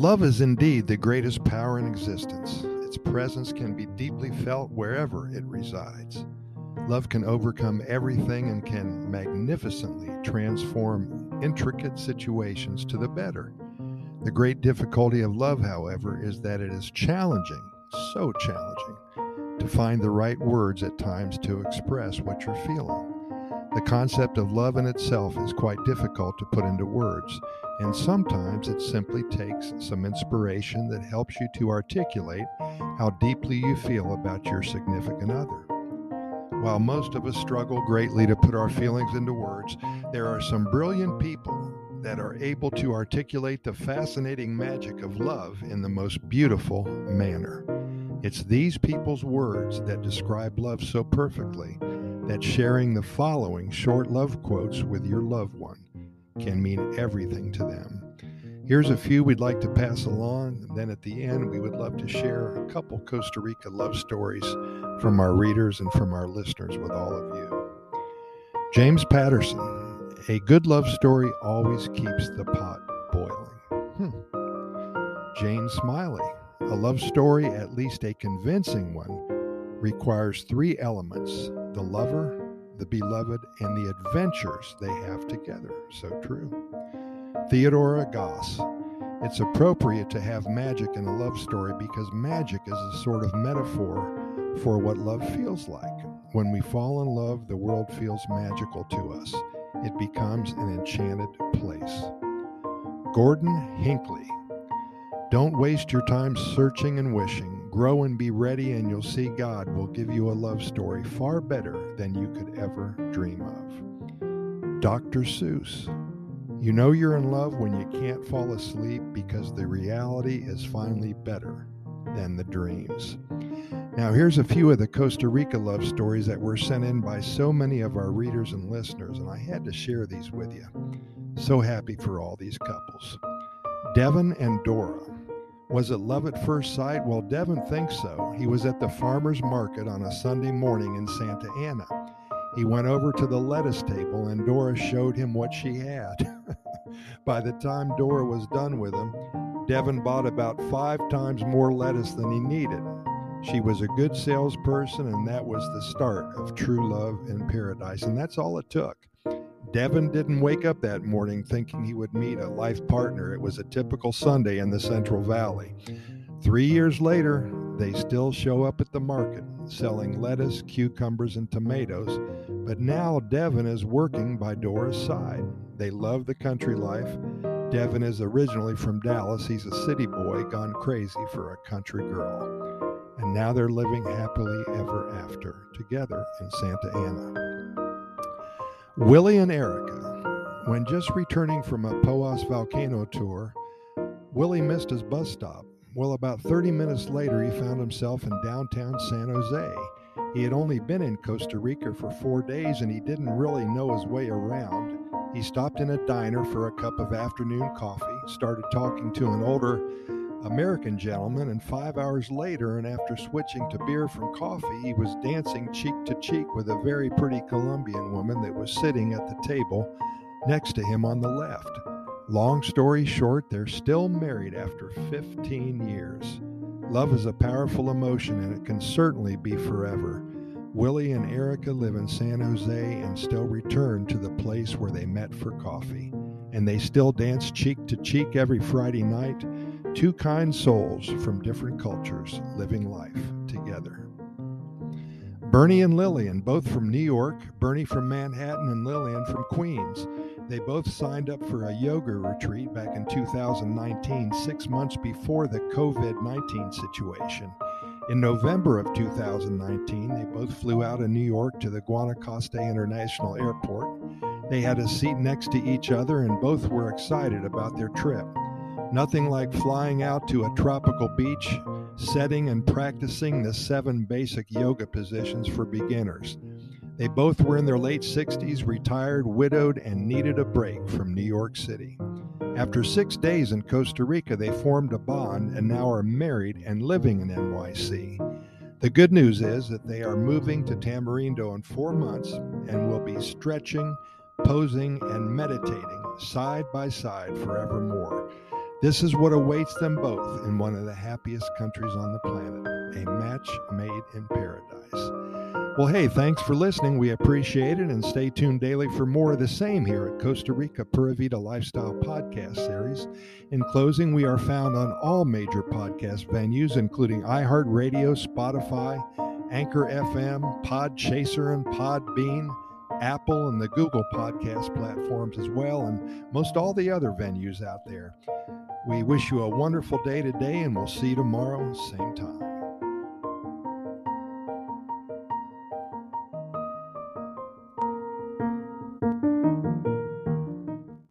Love is indeed the greatest power in existence. Its presence can be deeply felt wherever it resides. Love can overcome everything and can magnificently transform intricate situations to the better. The great difficulty of love, however, is that it is challenging, so challenging, to find the right words at times to express what you're feeling. The concept of love in itself is quite difficult to put into words, and sometimes it simply takes some inspiration that helps you to articulate how deeply you feel about your significant other. While most of us struggle greatly to put our feelings into words, there are some brilliant people that are able to articulate the fascinating magic of love in the most beautiful manner. It's these people's words that describe love so perfectly that sharing the following short love quotes with your loved one can mean everything to them. Here's a few we'd like to pass along. And then at the end, we would love to share a couple Costa Rica love stories from our readers and from our listeners with all of you. James Patterson, a good love story always keeps the pot boiling. Hmm. Jane Smiley, a love story, at least a convincing one, requires three elements the lover, the beloved, and the adventures they have together. So true. Theodora Goss. It's appropriate to have magic in a love story because magic is a sort of metaphor for what love feels like. When we fall in love, the world feels magical to us. It becomes an enchanted place. Gordon Hinckley. Don't waste your time searching and wishing. Grow and be ready, and you'll see God will give you a love story far better than you could ever dream of. Dr. Seuss. You know you're in love when you can't fall asleep because the reality is finally better than the dreams. Now, here's a few of the Costa Rica love stories that were sent in by so many of our readers and listeners, and I had to share these with you. So happy for all these couples. Devin and Dora. Was it love at first sight? Well, Devin thinks so. He was at the farmer's market on a Sunday morning in Santa Ana. He went over to the lettuce table and Dora showed him what she had. By the time Dora was done with him, Devin bought about five times more lettuce than he needed. She was a good salesperson, and that was the start of true love in paradise. And that's all it took. Devin didn't wake up that morning thinking he would meet a life partner. It was a typical Sunday in the Central Valley. Three years later, they still show up at the market selling lettuce, cucumbers, and tomatoes. But now Devin is working by Dora's side. They love the country life. Devin is originally from Dallas. He's a city boy gone crazy for a country girl. And now they're living happily ever after together in Santa Ana. Willie and Erica. When just returning from a Poas volcano tour, Willie missed his bus stop. Well, about 30 minutes later, he found himself in downtown San Jose. He had only been in Costa Rica for four days and he didn't really know his way around. He stopped in a diner for a cup of afternoon coffee, started talking to an older American gentleman, and five hours later, and after switching to beer from coffee, he was dancing cheek to cheek with a very pretty Colombian woman that was sitting at the table next to him on the left. Long story short, they're still married after 15 years. Love is a powerful emotion and it can certainly be forever. Willie and Erica live in San Jose and still return to the place where they met for coffee. And they still dance cheek to cheek every Friday night Two kind souls from different cultures living life together. Bernie and Lillian, both from New York, Bernie from Manhattan and Lillian from Queens. They both signed up for a yoga retreat back in 2019, six months before the COVID 19 situation. In November of 2019, they both flew out of New York to the Guanacaste International Airport. They had a seat next to each other and both were excited about their trip. Nothing like flying out to a tropical beach, setting and practicing the seven basic yoga positions for beginners. They both were in their late 60s, retired, widowed, and needed a break from New York City. After six days in Costa Rica, they formed a bond and now are married and living in NYC. The good news is that they are moving to Tamarindo in four months and will be stretching, posing, and meditating side by side forevermore. This is what awaits them both in one of the happiest countries on the planet a match made in paradise. Well, hey, thanks for listening. We appreciate it and stay tuned daily for more of the same here at Costa Rica Pura Vida Lifestyle Podcast Series. In closing, we are found on all major podcast venues, including iHeartRadio, Spotify, Anchor FM, Podchaser, and Podbean. Apple and the Google podcast platforms as well, and most all the other venues out there. We wish you a wonderful day today, and we'll see you tomorrow, at the same time.